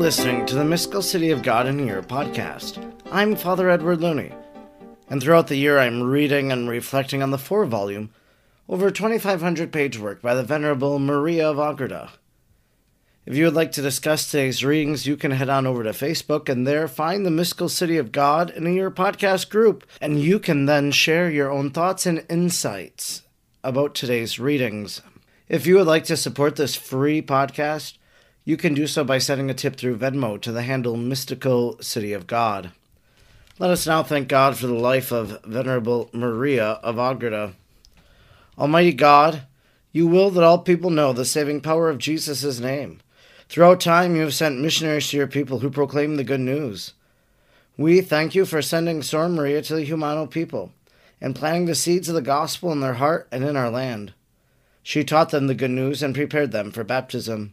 listening to the Mystical City of God in a Year podcast. I'm Father Edward Looney, and throughout the year I'm reading and reflecting on the four volume, over 2,500 page work by the Venerable Maria of Agreda. If you would like to discuss today's readings, you can head on over to Facebook and there find the Mystical City of God in a Year podcast group, and you can then share your own thoughts and insights about today's readings. If you would like to support this free podcast, you can do so by sending a tip through Venmo to the handle Mystical City of God. Let us now thank God for the life of Venerable Maria of Agreda. Almighty God, you will that all people know the saving power of Jesus' name. Throughout time, you have sent missionaries to your people who proclaim the good news. We thank you for sending Sor Maria to the Jumano people and planting the seeds of the gospel in their heart and in our land. She taught them the good news and prepared them for baptism.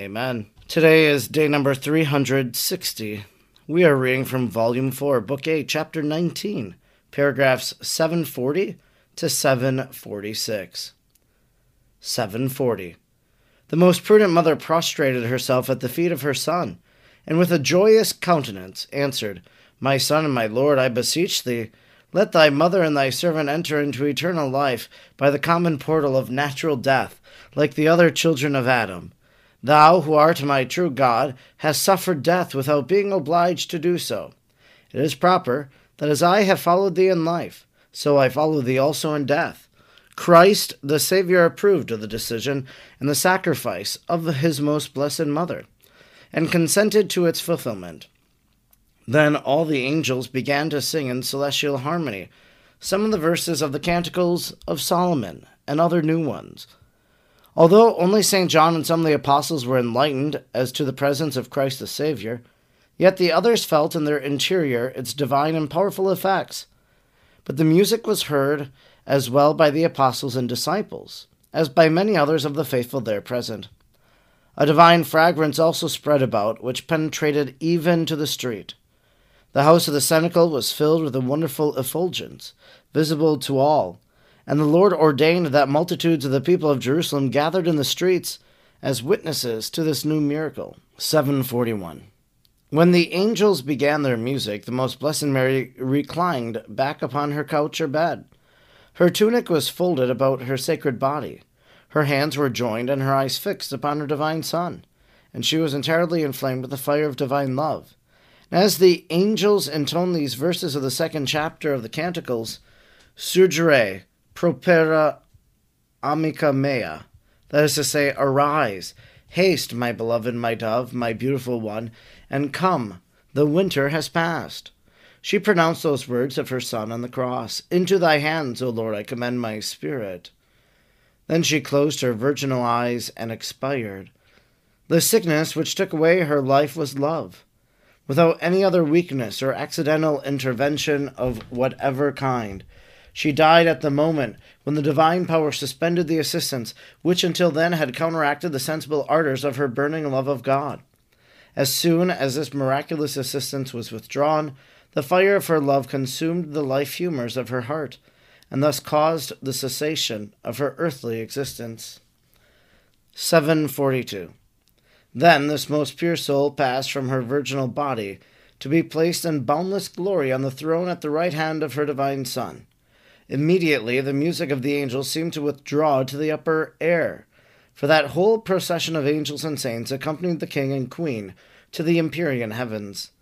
Amen. Today is day number 360. We are reading from Volume 4, Book 8, Chapter 19, paragraphs 740 to 746. 740. The most prudent mother prostrated herself at the feet of her son, and with a joyous countenance answered, My son and my lord, I beseech thee, let thy mother and thy servant enter into eternal life by the common portal of natural death, like the other children of Adam. Thou, who art my true God, hast suffered death without being obliged to do so. It is proper that as I have followed thee in life, so I follow thee also in death. Christ, the Saviour, approved of the decision and the sacrifice of his most blessed Mother, and consented to its fulfillment. Then all the angels began to sing in celestial harmony some of the verses of the Canticles of Solomon and other new ones Although only St. John and some of the apostles were enlightened as to the presence of Christ the Savior, yet the others felt in their interior its divine and powerful effects. But the music was heard as well by the apostles and disciples, as by many others of the faithful there present. A divine fragrance also spread about, which penetrated even to the street. The house of the cenacle was filled with a wonderful effulgence, visible to all, and the Lord ordained that multitudes of the people of Jerusalem gathered in the streets as witnesses to this new miracle. 741. When the angels began their music, the most blessed Mary reclined back upon her couch or bed. Her tunic was folded about her sacred body. Her hands were joined and her eyes fixed upon her divine Son, and she was entirely inflamed with the fire of divine love. As the angels intone these verses of the second chapter of the Canticles, Surgere, propera amica mea, that is to say, arise, haste, my beloved, my dove, my beautiful one, and come, the winter has passed. She pronounced those words of her Son on the cross Into thy hands, O Lord, I commend my spirit. Then she closed her virginal eyes and expired. The sickness which took away her life was love, without any other weakness or accidental intervention of whatever kind. She died at the moment when the divine power suspended the assistance which until then had counteracted the sensible ardors of her burning love of God. As soon as this miraculous assistance was withdrawn, the fire of her love consumed the life humors of her heart, and thus caused the cessation of her earthly existence. 742. Then this most pure soul passed from her virginal body to be placed in boundless glory on the throne at the right hand of her divine Son. Immediately the music of the angels seemed to withdraw to the upper air, for that whole procession of angels and saints accompanied the king and queen to the empyrean heavens.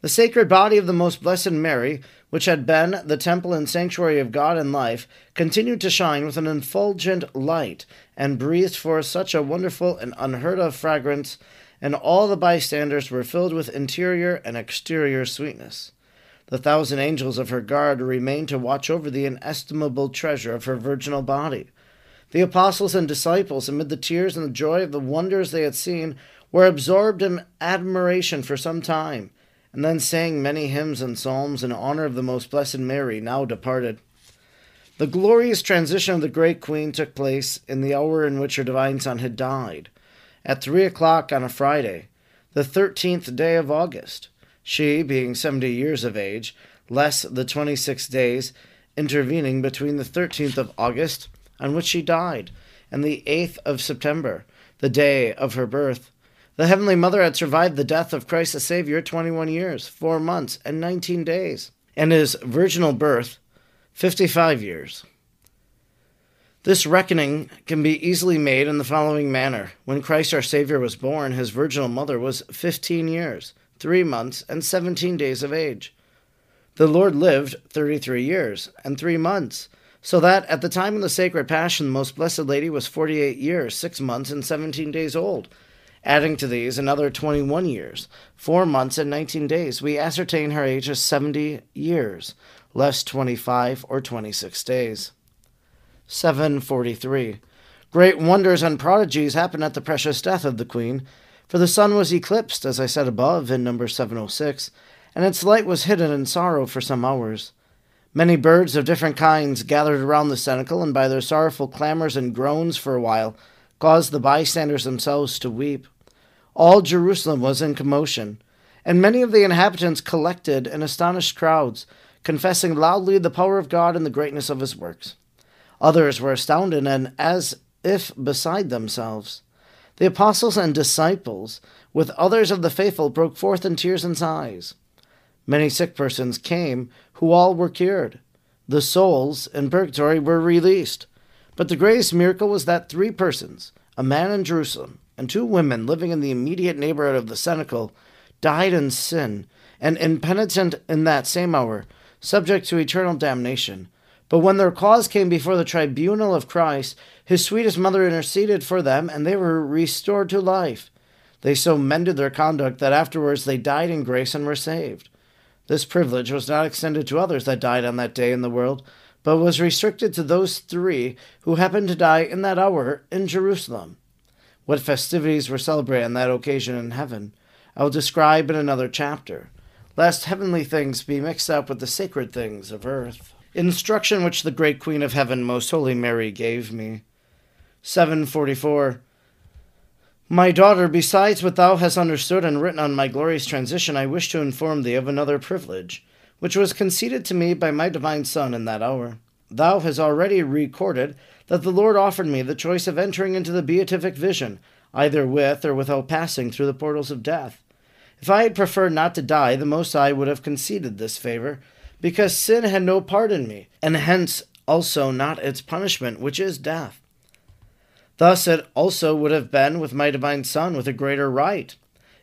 The sacred body of the most blessed Mary, which had been the temple and sanctuary of God and life, continued to shine with an effulgent light, and breathed forth such a wonderful and unheard of fragrance, and all the bystanders were filled with interior and exterior sweetness. The thousand angels of her guard remained to watch over the inestimable treasure of her virginal body. The apostles and disciples, amid the tears and the joy of the wonders they had seen, were absorbed in admiration for some time, and then sang many hymns and psalms in honor of the most blessed Mary, now departed. The glorious transition of the great queen took place in the hour in which her divine son had died, at three o'clock on a Friday, the thirteenth day of August. She, being seventy years of age, less the twenty six days intervening between the thirteenth of August, on which she died, and the eighth of September, the day of her birth. The Heavenly Mother had survived the death of Christ the Savior 21 years, 4 months, and 19 days, and his virginal birth 55 years. This reckoning can be easily made in the following manner. When Christ our Savior was born, his virginal mother was 15 years, 3 months, and 17 days of age. The Lord lived 33 years and 3 months, so that at the time of the Sacred Passion, the Most Blessed Lady was 48 years, 6 months, and 17 days old Adding to these another 21 years, 4 months and 19 days, we ascertain her age as 70 years, less 25 or 26 days. 743. Great wonders and prodigies happened at the precious death of the Queen, for the sun was eclipsed, as I said above in number 706, and its light was hidden in sorrow for some hours. Many birds of different kinds gathered around the cenacle, and by their sorrowful clamors and groans for a while caused the bystanders themselves to weep. All Jerusalem was in commotion, and many of the inhabitants collected in astonished crowds, confessing loudly the power of God and the greatness of his works. Others were astounded and as if beside themselves. The apostles and disciples, with others of the faithful, broke forth in tears and sighs. Many sick persons came, who all were cured. The souls in purgatory were released. But the greatest miracle was that three persons, a man in Jerusalem, and two women living in the immediate neighborhood of the cenacle died in sin and impenitent in that same hour, subject to eternal damnation. But when their cause came before the tribunal of Christ, his sweetest mother interceded for them, and they were restored to life. They so mended their conduct that afterwards they died in grace and were saved. This privilege was not extended to others that died on that day in the world, but was restricted to those three who happened to die in that hour in Jerusalem. What festivities were celebrated on that occasion in heaven, I will describe in another chapter, lest heavenly things be mixed up with the sacred things of earth. Instruction which the great Queen of Heaven, Most Holy Mary, gave me. 744. My daughter, besides what thou hast understood and written on my glorious transition, I wish to inform thee of another privilege, which was conceded to me by my divine Son in that hour. Thou hast already recorded that the Lord offered me the choice of entering into the beatific vision, either with or without passing through the portals of death. If I had preferred not to die, the Most High would have conceded this favor, because sin had no part in me, and hence also not its punishment, which is death. Thus it also would have been with my divine Son with a greater right,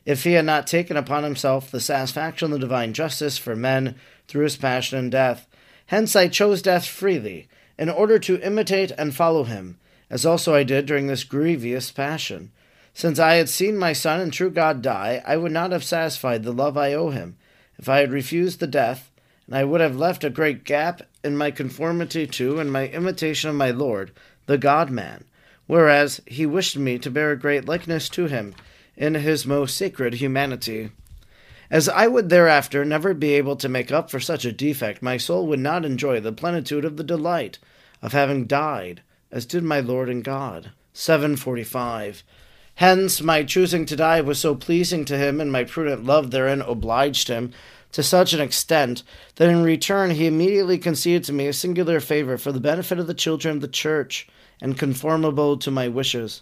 if he had not taken upon himself the satisfaction of the divine justice for men through his passion and death. Hence I chose death freely, in order to imitate and follow him, as also I did during this grievous passion. Since I had seen my Son and true God die, I would not have satisfied the love I owe him if I had refused the death, and I would have left a great gap in my conformity to and my imitation of my Lord, the God man, whereas he wished me to bear a great likeness to him in his most sacred humanity. As I would thereafter never be able to make up for such a defect, my soul would not enjoy the plenitude of the delight of having died, as did my Lord and God. 745. Hence, my choosing to die was so pleasing to him, and my prudent love therein obliged him to such an extent that in return he immediately conceded to me a singular favor for the benefit of the children of the church, and conformable to my wishes.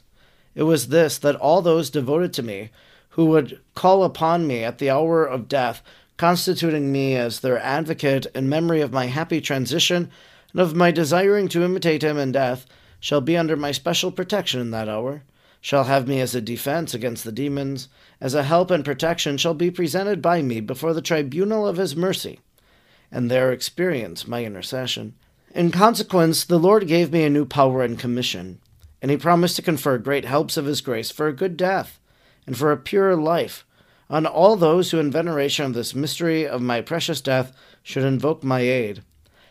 It was this that all those devoted to me, who would call upon me at the hour of death, constituting me as their advocate in memory of my happy transition and of my desiring to imitate him in death, shall be under my special protection in that hour, shall have me as a defense against the demons, as a help and protection shall be presented by me before the tribunal of his mercy, and there experience my intercession. In consequence, the Lord gave me a new power and commission, and he promised to confer great helps of his grace for a good death, and for a pure life, on all those who in veneration of this mystery of my precious death should invoke my aid.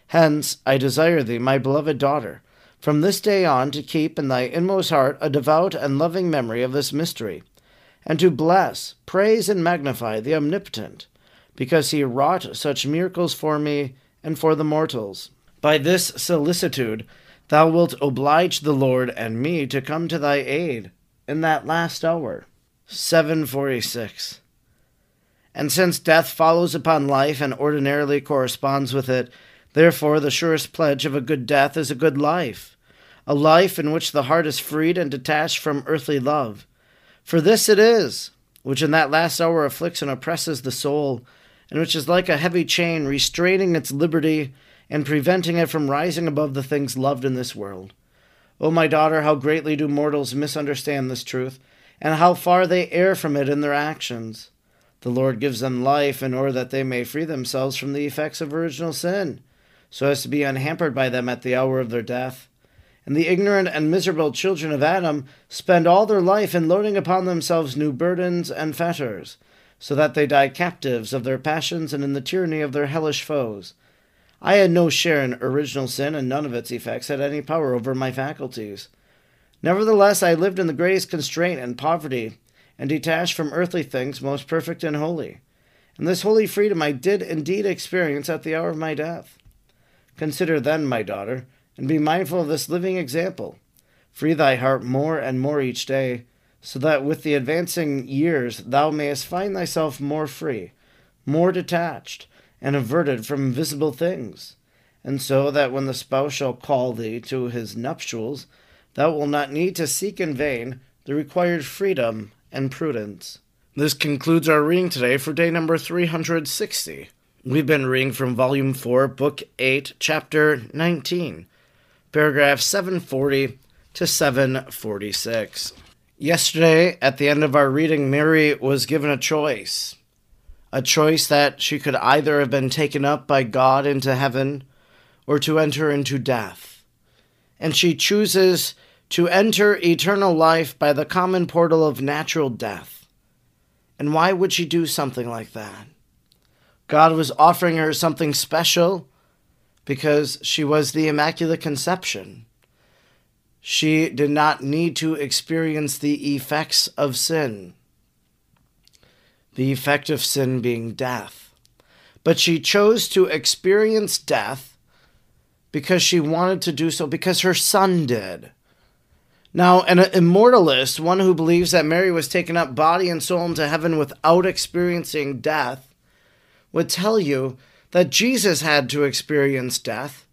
Hence, I desire thee, my beloved daughter, from this day on to keep in thy inmost heart a devout and loving memory of this mystery, and to bless, praise, and magnify the Omnipotent, because he wrought such miracles for me and for the mortals. By this solicitude thou wilt oblige the Lord and me to come to thy aid in that last hour. 746. And since death follows upon life and ordinarily corresponds with it, therefore the surest pledge of a good death is a good life, a life in which the heart is freed and detached from earthly love. For this it is, which in that last hour afflicts and oppresses the soul, and which is like a heavy chain restraining its liberty and preventing it from rising above the things loved in this world. O my daughter, how greatly do mortals misunderstand this truth, and how far they err from it in their actions. The Lord gives them life in order that they may free themselves from the effects of original sin, so as to be unhampered by them at the hour of their death. And the ignorant and miserable children of Adam spend all their life in loading upon themselves new burdens and fetters, so that they die captives of their passions and in the tyranny of their hellish foes. I had no share in original sin, and none of its effects had any power over my faculties. Nevertheless, I lived in the greatest constraint and poverty, and detached from earthly things, most perfect and holy. And this holy freedom I did indeed experience at the hour of my death. Consider then, my daughter, and be mindful of this living example. Free thy heart more and more each day, so that with the advancing years thou mayest find thyself more free, more detached, and averted from visible things, and so that when the spouse shall call thee to his nuptials, thou wilt not need to seek in vain the required freedom and prudence. This concludes our reading today for day number 360. We've been reading from Volume 4, Book 8, Chapter 19, paragraphs 740 to 746. Yesterday, at the end of our reading, Mary was given a choice a choice that she could either have been taken up by God into heaven or to enter into death. And she chooses to enter eternal life by the common portal of natural death. And why would she do something like that? God was offering her something special because she was the Immaculate Conception. She did not need to experience the effects of sin the effect of sin being death. But she chose to experience death because she wanted to do so, because her son did. Now, an immortalist, one who believes that Mary was taken up body and soul into heaven without experiencing death, would tell you that Jesus had to experience death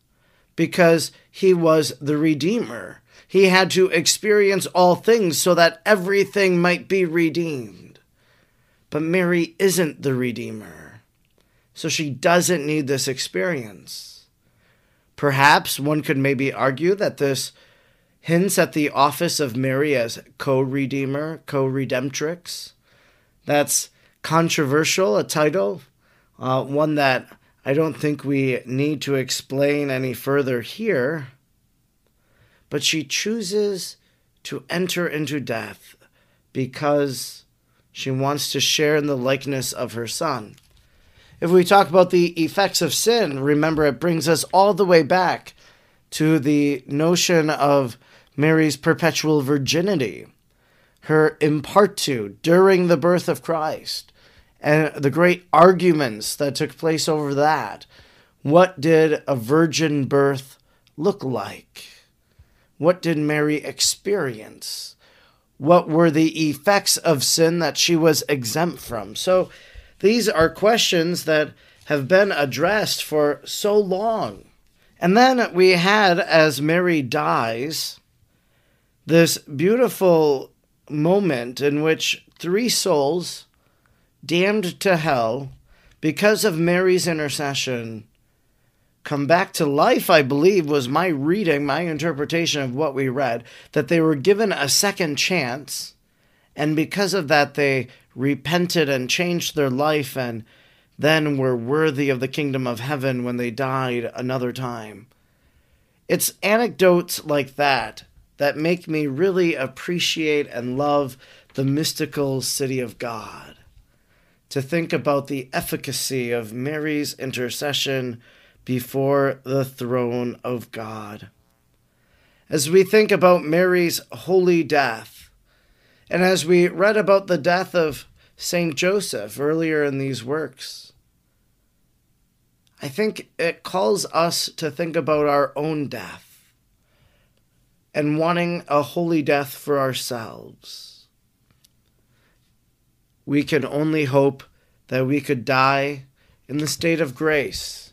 because he was the Redeemer. He had to experience all things so that everything might be redeemed. But Mary isn't the Redeemer, so she doesn't need this experience. Perhaps one could maybe argue that this hints at the office of Mary as co Redeemer, co Redemptrix. That's controversial, a title, uh, one that I don't think we need to explain any further here. But she chooses to enter into death because she wants to share in the likeness of her son. If we talk about the effects of sin, remember it brings us all the way back to the notion of Mary's perpetual virginity, her in partu during the birth of Christ, and the great arguments that took place over that. What did a virgin birth look like? What did Mary experience? What were the effects of sin that she was exempt from? So these are questions that have been addressed for so long. And then we had, as Mary dies, this beautiful moment in which three souls damned to hell because of Mary's intercession come back to life, I believe, was my reading, my interpretation of what we read, that they were given a second chance, and because of that, they repented and changed their life, and then were worthy of the kingdom of heaven when they died another time. It's anecdotes like that that make me really appreciate and love the mystical city of God. To think about the efficacy of Mary's intercession before the throne of God. As we think about Mary's holy death And as we read about the death of Saint Joseph earlier in these works, I think it calls us to think about our own death and wanting a holy death for ourselves. We can only hope that we could die in the state of grace